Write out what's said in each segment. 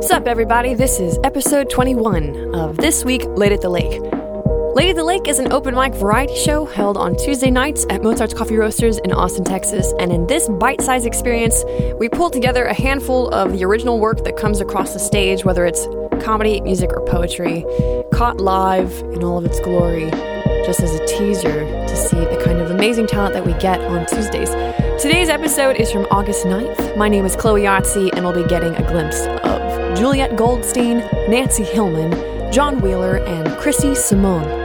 What's up, everybody? This is episode 21 of This Week Late at the Lake. Late at the Lake is an open mic variety show held on Tuesday nights at Mozart's Coffee Roasters in Austin, Texas. And in this bite sized experience, we pull together a handful of the original work that comes across the stage, whether it's comedy, music, or poetry, caught live in all of its glory, just as a teaser to see the kind of amazing talent that we get on Tuesdays. Today's episode is from August 9th. My name is Chloe Youtsey, and we'll be getting a glimpse of Juliet Goldstein, Nancy Hillman, John Wheeler, and Chrissy Simone.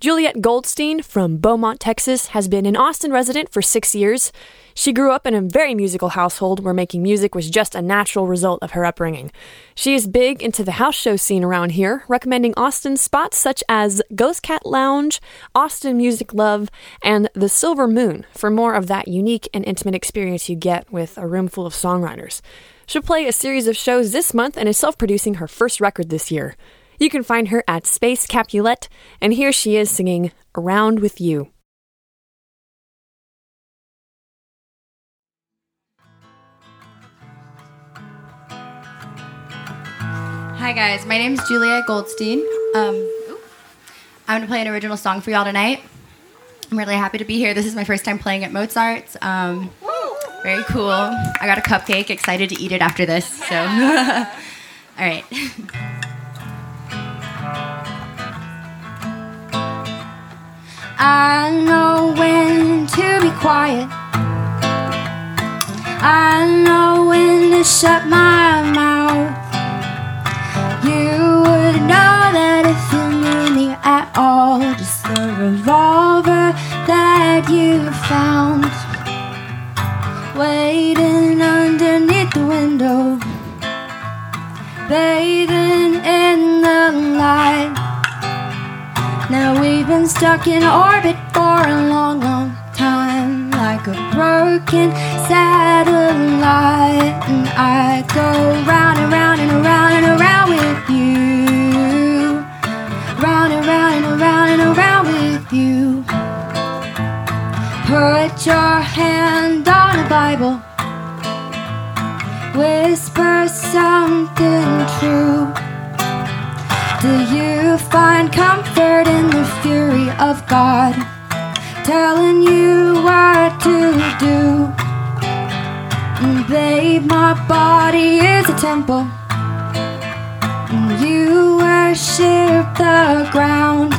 Juliet Goldstein from Beaumont, Texas, has been an Austin resident for six years. She grew up in a very musical household where making music was just a natural result of her upbringing. She is big into the house show scene around here, recommending Austin spots such as Ghost Cat Lounge, Austin Music Love, and the Silver Moon for more of that unique and intimate experience you get with a room full of songwriters. She'll play a series of shows this month and is self producing her first record this year. You can find her at Space Capulet, and here she is singing Around with You. Hi guys, my name is Juliet Goldstein. Um, I'm gonna play an original song for y'all tonight. I'm really happy to be here. This is my first time playing at Mozart's. Um, very cool. I got a cupcake. Excited to eat it after this. So, all right. I know when to be quiet. I know when to shut my mouth. You would know that if you knew me at all. Just the revolver that you found. Waiting underneath the window. Bathing stuck in orbit for a long, long time, like a broken satellite. And I go round and round and around and around with you, round and round and around and around with you. Put your hand on a Bible, whisper something true. Do you find comfort in the fury of God telling you what to do? And babe, my body is a temple. And you worship the ground.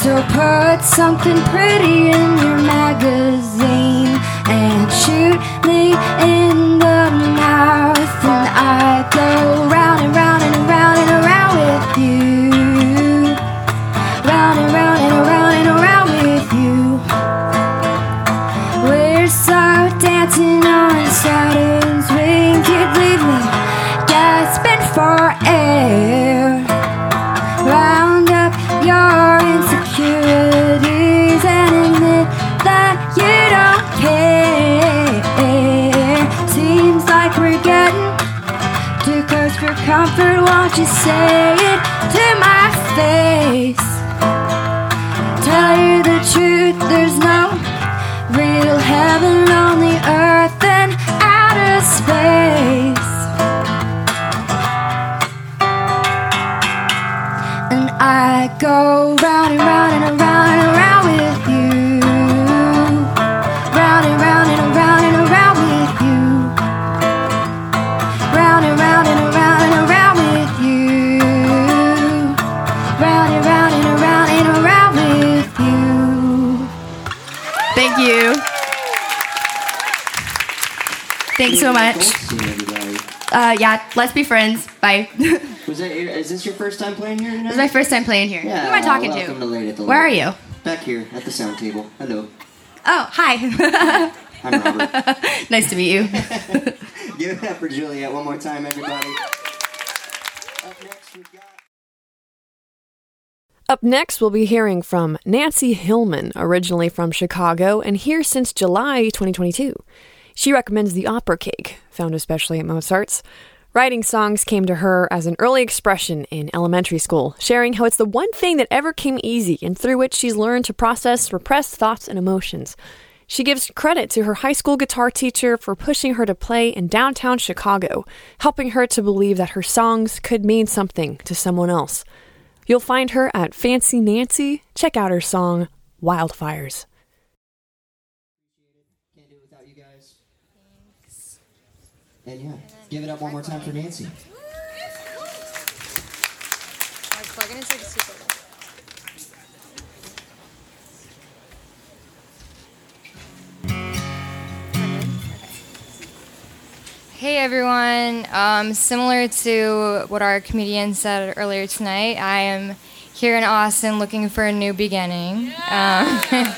So put something pretty in your magazine and shoot me in the mouth. And I go you say it to my face? Tell you the truth, there's no real heaven, only earth and outer space. And I go round Uh, yeah, let's be friends. Bye. Was that your, is this your first time playing here tonight? is my first time playing here. Yeah, Who am I talking welcome to? to Late at the Where are Lake. you? Back here at the sound table. Hello, Oh, hi. I'm Robert. nice to meet you. Give it up for Juliet one more time, everybody. Up next, we've got. Up next, we'll be hearing from Nancy Hillman, originally from Chicago and here since July 2022. She recommends the Opera Cake, found especially at Mozart's. Writing songs came to her as an early expression in elementary school, sharing how it's the one thing that ever came easy and through which she's learned to process repressed thoughts and emotions. She gives credit to her high school guitar teacher for pushing her to play in downtown Chicago, helping her to believe that her songs could mean something to someone else. You'll find her at Fancy Nancy. Check out her song, Wildfires. Can't do it without you guys. And yeah, give it up one more time for Nancy. Hey everyone. Um, similar to what our comedian said earlier tonight, I am here in Austin looking for a new beginning. Um,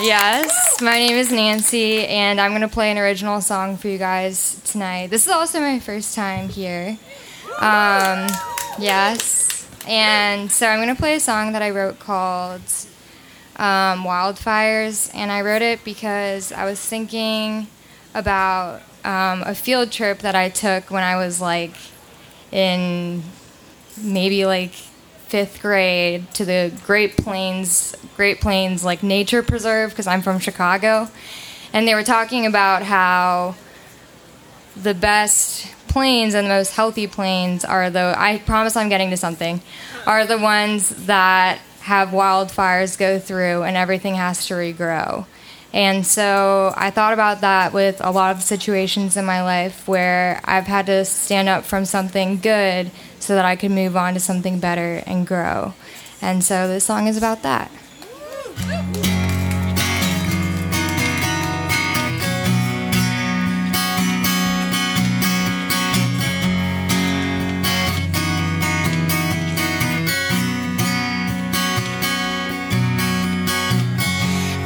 yes, my name is Nancy, and I'm going to play an original song for you guys tonight. This is also my first time here. Um, yes, and so I'm going to play a song that I wrote called um, Wildfires, and I wrote it because I was thinking about um, a field trip that I took when I was like in maybe like fifth grade to the Great Plains, Great Plains like nature preserve because I'm from Chicago, and they were talking about how the best plains and the most healthy plains are the I promise I'm getting to something are the ones that have wildfires go through and everything has to regrow. And so I thought about that with a lot of situations in my life where I've had to stand up from something good so that I could move on to something better and grow. And so this song is about that.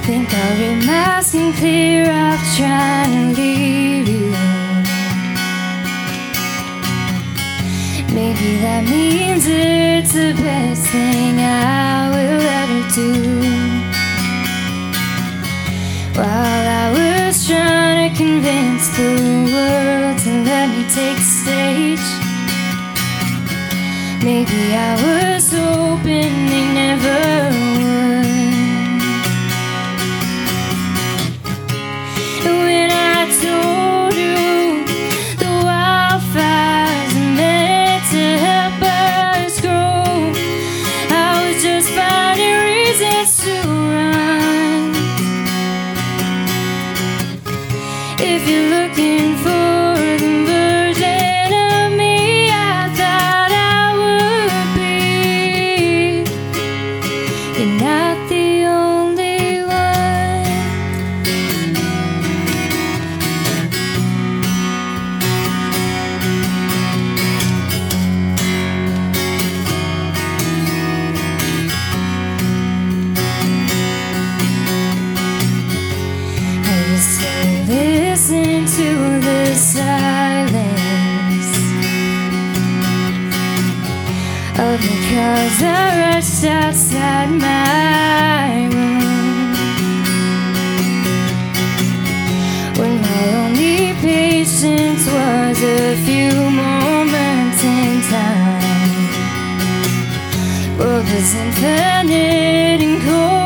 Think I'll be nice and clear of trying to leave you. Maybe that means it's the best thing I will ever do. While I was trying to convince the world to let me take the stage. Maybe I was hoping they never of the cars that rushed outside my room. When my only patience was a few moments in time. World was infinite and cold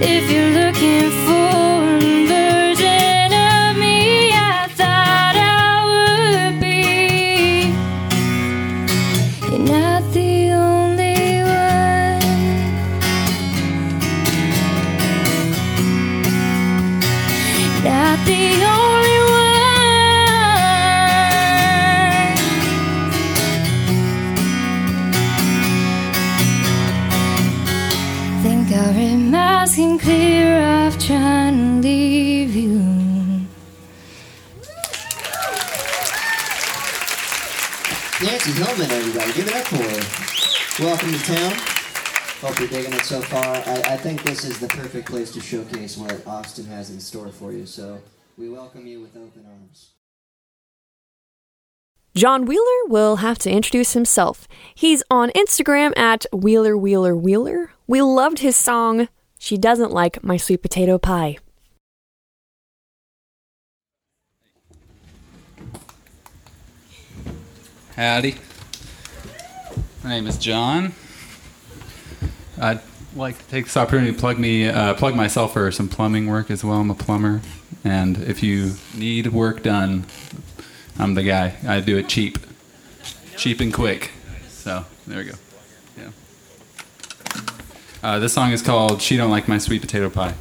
if you're looking for everybody. Give it up for her. Welcome to town. Hope you're digging it so far. I, I think this is the perfect place to showcase what Austin has in store for you, so we welcome you with open arms. John Wheeler will have to introduce himself. He's on Instagram at Wheeler Wheeler Wheeler. We loved his song, She Doesn't Like My Sweet Potato Pie. Howdy. My name is John. I'd like to take this opportunity to plug me, uh, plug myself for some plumbing work as well. I'm a plumber, and if you need work done, I'm the guy. I do it cheap, cheap and quick. So there we go. Yeah. Uh, this song is called "She Don't Like My Sweet Potato Pie."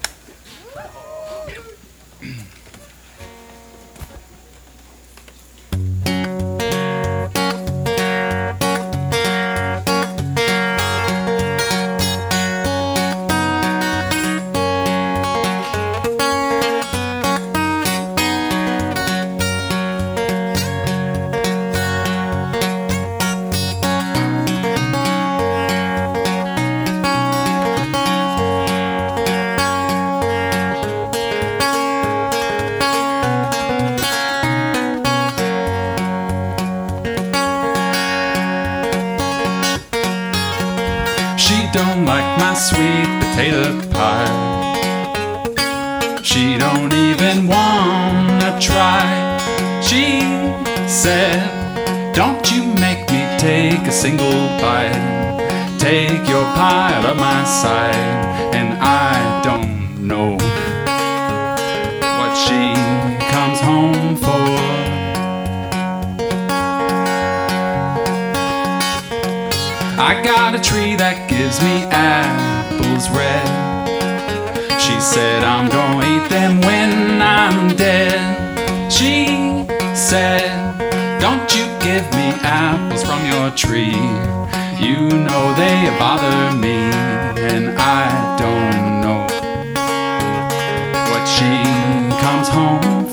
Sight. And I don't know what she comes home for. I got a tree that gives me apples red. She said, I'm gonna eat them when I'm dead. She said, Don't you give me apples from your tree. You know they bother me, and I don't know what she comes home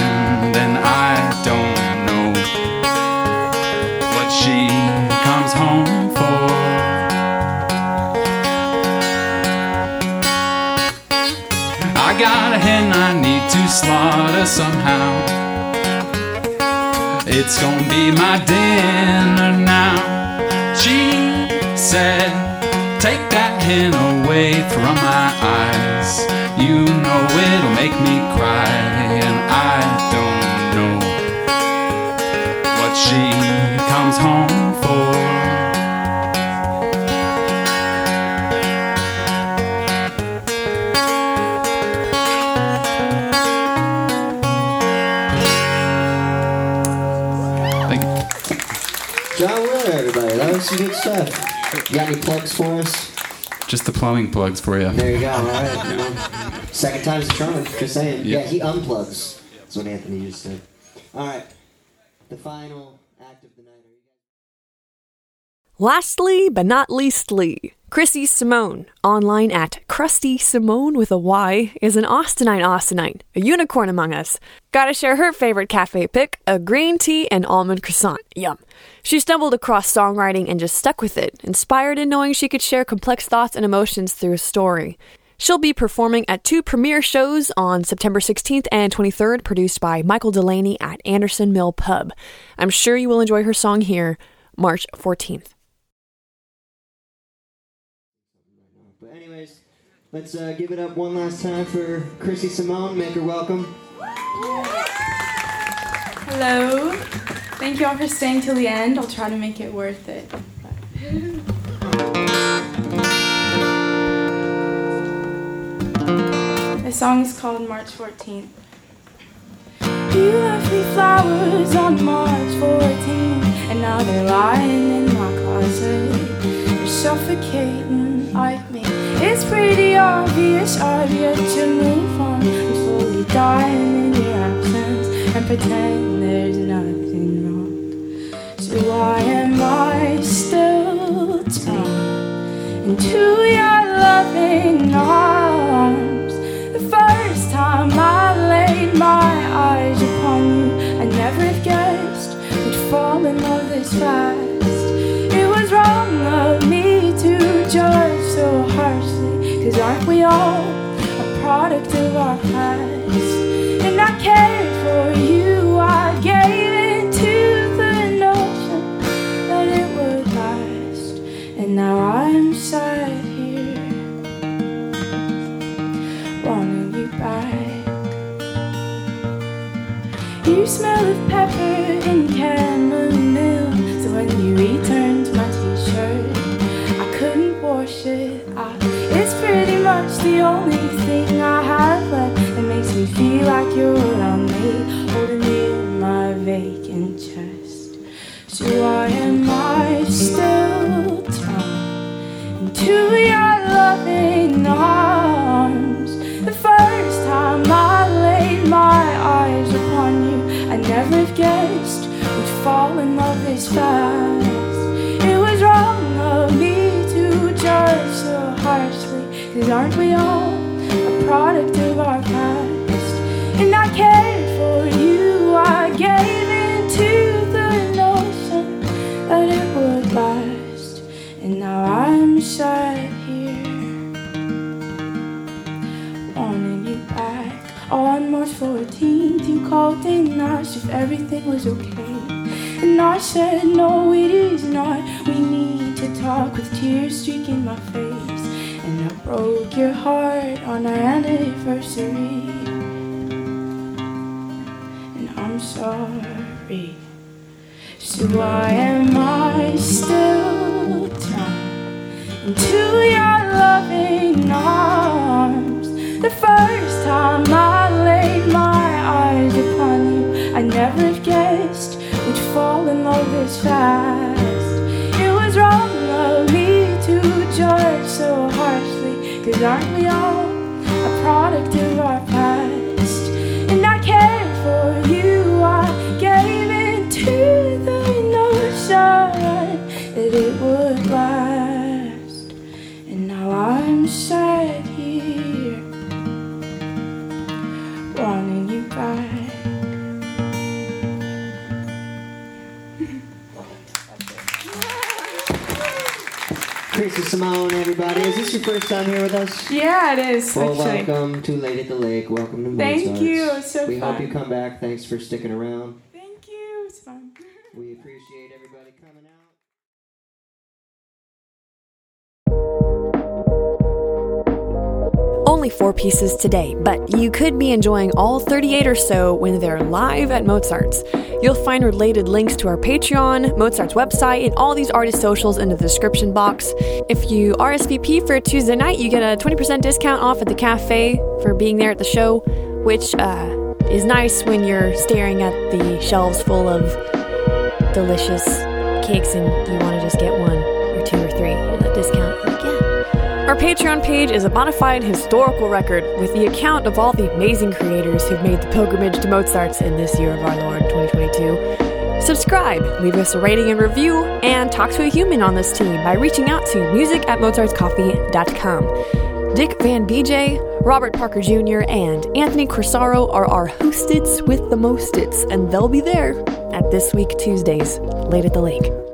cannot and I don't know what she comes home for. I got a hen I need to slaughter somehow. It's gonna be my dinner now. She said, Take that hen away from my eyes. You know it'll make me cry, and I don't know what she comes home for. Thank you. John Wheeler, everybody. That was some good stuff. You got any plugs for us? Just the plumbing plugs for you. There you go. All right. you know. Second time's the charm. Just saying. Yeah. Yeah, he unplugs. That's what Anthony just said. All right. The final act of the night. Are you guys- Lastly, but not leastly, Chrissy Simone, online at Crusty Symone with a Y, is an Austinite Austinite, a unicorn among us. Gotta share her favorite cafe pick, a green tea and almond croissant. Yum. She stumbled across songwriting and just stuck with it, inspired in knowing she could share complex thoughts and emotions through a story. She'll be performing at two premiere shows on September 16th and 23rd, produced by Michael Delaney at Anderson Mill Pub. I'm sure you will enjoy her song here, March 14th. But anyways, let's uh, give it up one last time for Chrissy Simone. Make her welcome. Hello. Thank you all for staying till the end. I'll try to make it worth it. The song is called March 14th. You left me flowers on March 14th, and now they're lying in my closet. They're suffocating like me. It's pretty obvious I've yet to move on. I'm slowly dying in your absence and pretend there's nothing wrong. So why am I still drawn into your loving arms? The first time I laid my eyes upon you, I never guessed we'd fall in love this fast. All a product of our past? And I cared for you, like you're around me, holding me in my vacant chest. So why am I still drawn into your loving arms? The first time I laid my eyes upon you, I never guessed we'd fall in love this fast. It was wrong of me to judge so harshly, cause aren't we March 14th, you called and asked if everything was okay. And I said, No, it is not. We need to talk with tears streaking my face. And I broke your heart on our anniversary. And I'm sorry. So why am I still drawn into your loving arms? The first time I never have guessed we'd fall in love this fast. It was wrong of me to judge so harshly, cause aren't we all a product of our past? And I cared for you, I gave into the notion that it would last. And now I'm sat Chrissy Simone, everybody. Is this your first time here with us? Yeah, it is Well, actually. welcome to Late at the Lake. Welcome to Thank Mozart's. you, it's so we hope you come back. Thanks for sticking around. Thank you. It's fun. We appreciate everybody coming out. Only four pieces today, but you could be enjoying all 38 or so when they're live at Mozart's. You'll find related links to our Patreon, Mozart's website, and all these artist socials in the description box. If you RSVP for Tuesday night, you get a 20% discount off at the cafe for being there at the show, which uh, is nice when you're staring at the shelves full of delicious cakes and you want to just get one or two or three that discount. Our Patreon page is a bona fide historical record with the account of all the amazing creators who've made the pilgrimage to Mozart's in this year of our Lord 2022. Subscribe, leave us a rating and review, and talk to a human on this team by reaching out to music at mozartscoffee.com. Dick Van BJ, Robert Parker Jr., and Anthony Corsaro are our hostits with the mostits, and they'll be there at This Week Tuesdays, late at the lake.